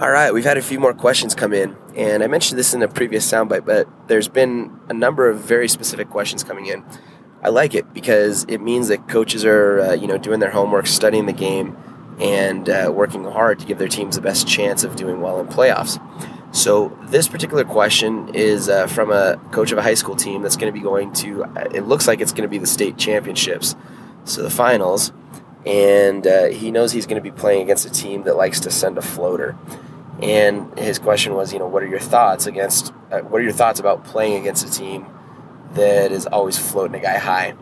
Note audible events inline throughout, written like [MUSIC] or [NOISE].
All right, we've had a few more questions come in, and I mentioned this in a previous soundbite, but there's been a number of very specific questions coming in. I like it because it means that coaches are, uh, you know, doing their homework, studying the game, and uh, working hard to give their teams the best chance of doing well in playoffs. So this particular question is uh, from a coach of a high school team that's going to be going to. uh, It looks like it's going to be the state championships, so the finals, and uh, he knows he's going to be playing against a team that likes to send a floater. And his question was, you know, what are your thoughts against? Uh, what are your thoughts about playing against a team that is always floating a guy high?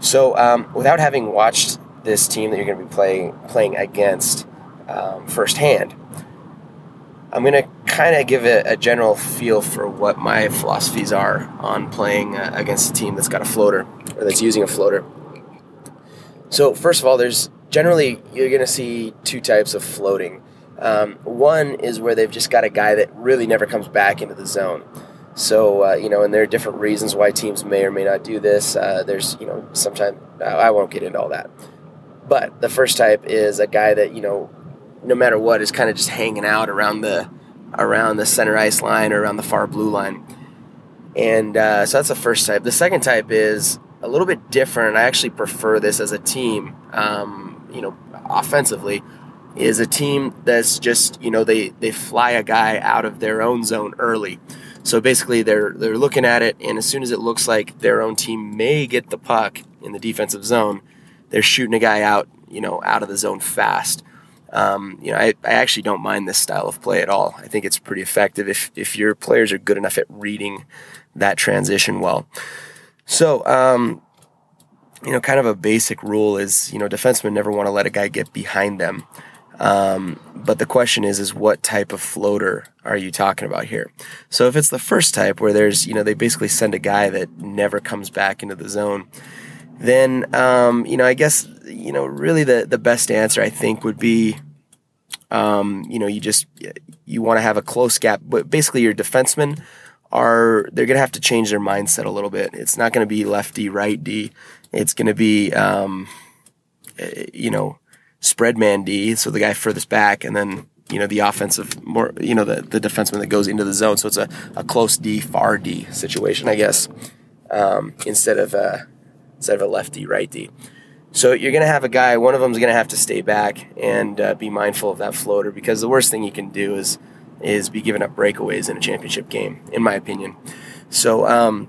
So, um, without having watched this team that you're going to be playing playing against um, firsthand, I'm going to kind of give a, a general feel for what my philosophies are on playing uh, against a team that's got a floater or that's using a floater. So, first of all, there's generally you're going to see two types of floating. Um, one is where they've just got a guy that really never comes back into the zone. So, uh, you know, and there are different reasons why teams may or may not do this. Uh, there's, you know, sometimes I won't get into all that. But the first type is a guy that, you know, no matter what is kind of just hanging out around the around the center ice line or around the far blue line. And uh, so that's the first type. The second type is a little bit different. I actually prefer this as a team, um, you know, offensively, is a team that's just, you know, they, they fly a guy out of their own zone early. So basically they're they're looking at it and as soon as it looks like their own team may get the puck in the defensive zone, they're shooting a guy out, you know, out of the zone fast. Um, you know, I, I actually don't mind this style of play at all. I think it's pretty effective if, if your players are good enough at reading that transition well. So, um, you know, kind of a basic rule is, you know, defensemen never want to let a guy get behind them. Um, but the question is, is what type of floater are you talking about here? So if it's the first type where there's, you know, they basically send a guy that never comes back into the zone, then, um, you know, I guess, you know, really the, the best answer I think would be, um, you know, you just, you want to have a close gap, but basically your defensemen are, they're going to have to change their mindset a little bit. It's not going to be left D, right D. It's going to be, um, eh, you know, spread man D, so the guy furthest back, and then you know the offensive more you know the the defenseman that goes into the zone. So it's a, a close D, far D situation, I guess, um, instead of a, instead of a left D right D. So you're going to have a guy. One of them is going to have to stay back and uh, be mindful of that floater because the worst thing you can do is is be giving up breakaways in a championship game, in my opinion. So um,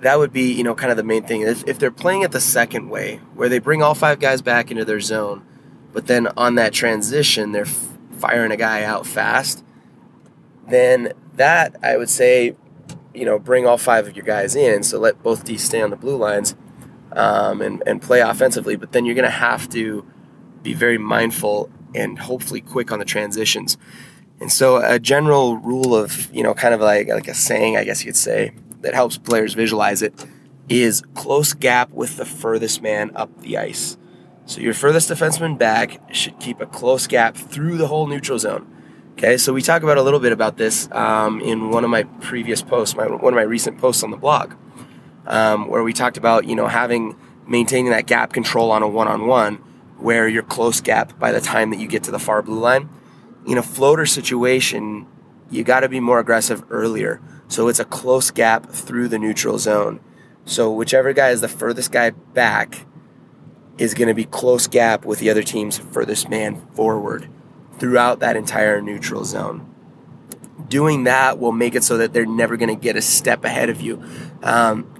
that would be, you know, kind of the main thing. If, if they're playing it the second way, where they bring all five guys back into their zone, but then on that transition, they're f- firing a guy out fast, then that, I would say, you know, bring all five of your guys in. So let both D stay on the blue lines um, and, and play offensively. But then you're going to have to be very mindful and hopefully quick on the transitions. And so a general rule of, you know, kind of like, like a saying, I guess you could say, that helps players visualize it is close gap with the furthest man up the ice. So your furthest defenseman back should keep a close gap through the whole neutral zone. Okay, so we talk about a little bit about this um, in one of my previous posts, my, one of my recent posts on the blog, um, where we talked about you know having maintaining that gap control on a one-on-one, where you're close gap by the time that you get to the far blue line. In a floater situation, you got to be more aggressive earlier. So it's a close gap through the neutral zone. So whichever guy is the furthest guy back is going to be close gap with the other team's furthest man forward throughout that entire neutral zone. Doing that will make it so that they're never going to get a step ahead of you, um,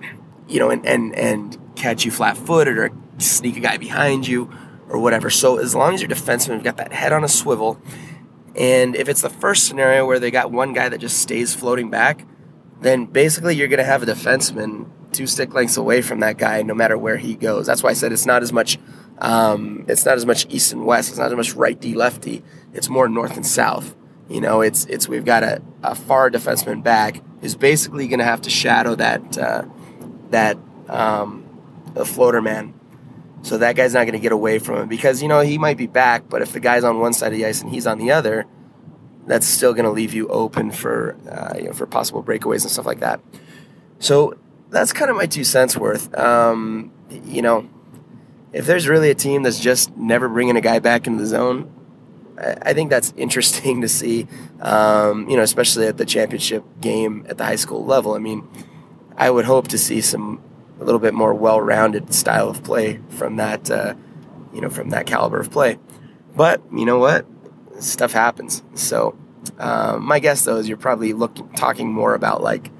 you know, and, and and catch you flat-footed or sneak a guy behind you or whatever. So as long as your defenseman have got that head on a swivel, and if it's the first scenario where they got one guy that just stays floating back, then basically you're going to have a defenseman two stick lengths away from that guy no matter where he goes. That's why I said it's not as much. Um, it's not as much east and west. It's not as much right D left D. It's more north and south. You know, it's it's we've got a, a far defenseman back who's basically going to have to shadow that uh, that um, floater man. So that guy's not going to get away from him because you know he might be back, but if the guy's on one side of the ice and he's on the other, that's still going to leave you open for uh, you know for possible breakaways and stuff like that. So that's kind of my two cents worth. Um, you know, if there's really a team that's just never bringing a guy back into the zone, I, I think that's interesting [LAUGHS] to see, um, you know, especially at the championship game at the high school level. I mean, I would hope to see some a little bit more well-rounded style of play from that, uh, you know, from that caliber of play. But you know what, stuff happens. So um, my guess though is you're probably looking talking more about like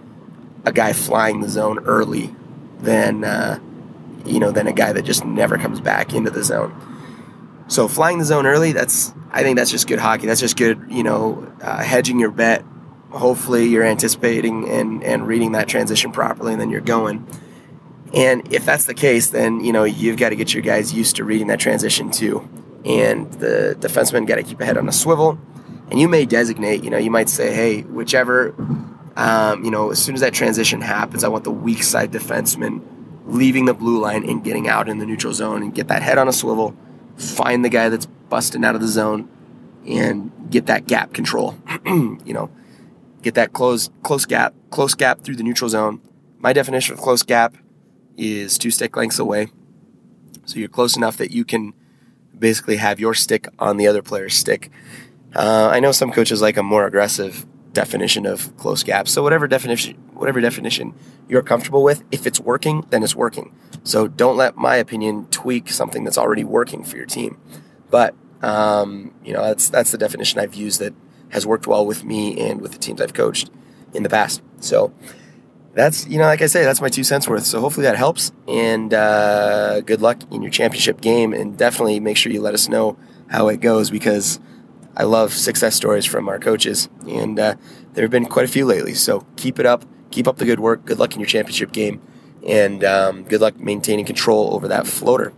a guy flying the zone early than uh, you know than a guy that just never comes back into the zone. So flying the zone early, that's I think that's just good hockey. That's just good, you know, uh, hedging your bet. Hopefully, you're anticipating and and reading that transition properly, and then you're going. And if that's the case, then you know you've got to get your guys used to reading that transition too. And the defenseman got to keep a head on a swivel. And you may designate, you know, you might say, hey, whichever, um, you know, as soon as that transition happens, I want the weak side defenseman leaving the blue line and getting out in the neutral zone and get that head on a swivel find the guy that's busting out of the zone and get that gap control. [CLEARS THROAT] you know, get that close close gap, close gap through the neutral zone. My definition of close gap is two stick lengths away. So you're close enough that you can basically have your stick on the other player's stick. Uh, I know some coaches like a more aggressive definition of close gaps. So whatever definition, whatever definition you're comfortable with, if it's working, then it's working. So don't let my opinion tweak something that's already working for your team. But um, you know that's that's the definition I've used that has worked well with me and with the teams I've coached in the past. So that's you know like I say that's my two cents worth. So hopefully that helps and uh, good luck in your championship game and definitely make sure you let us know how it goes because I love success stories from our coaches, and uh, there have been quite a few lately. So keep it up, keep up the good work. Good luck in your championship game, and um, good luck maintaining control over that floater.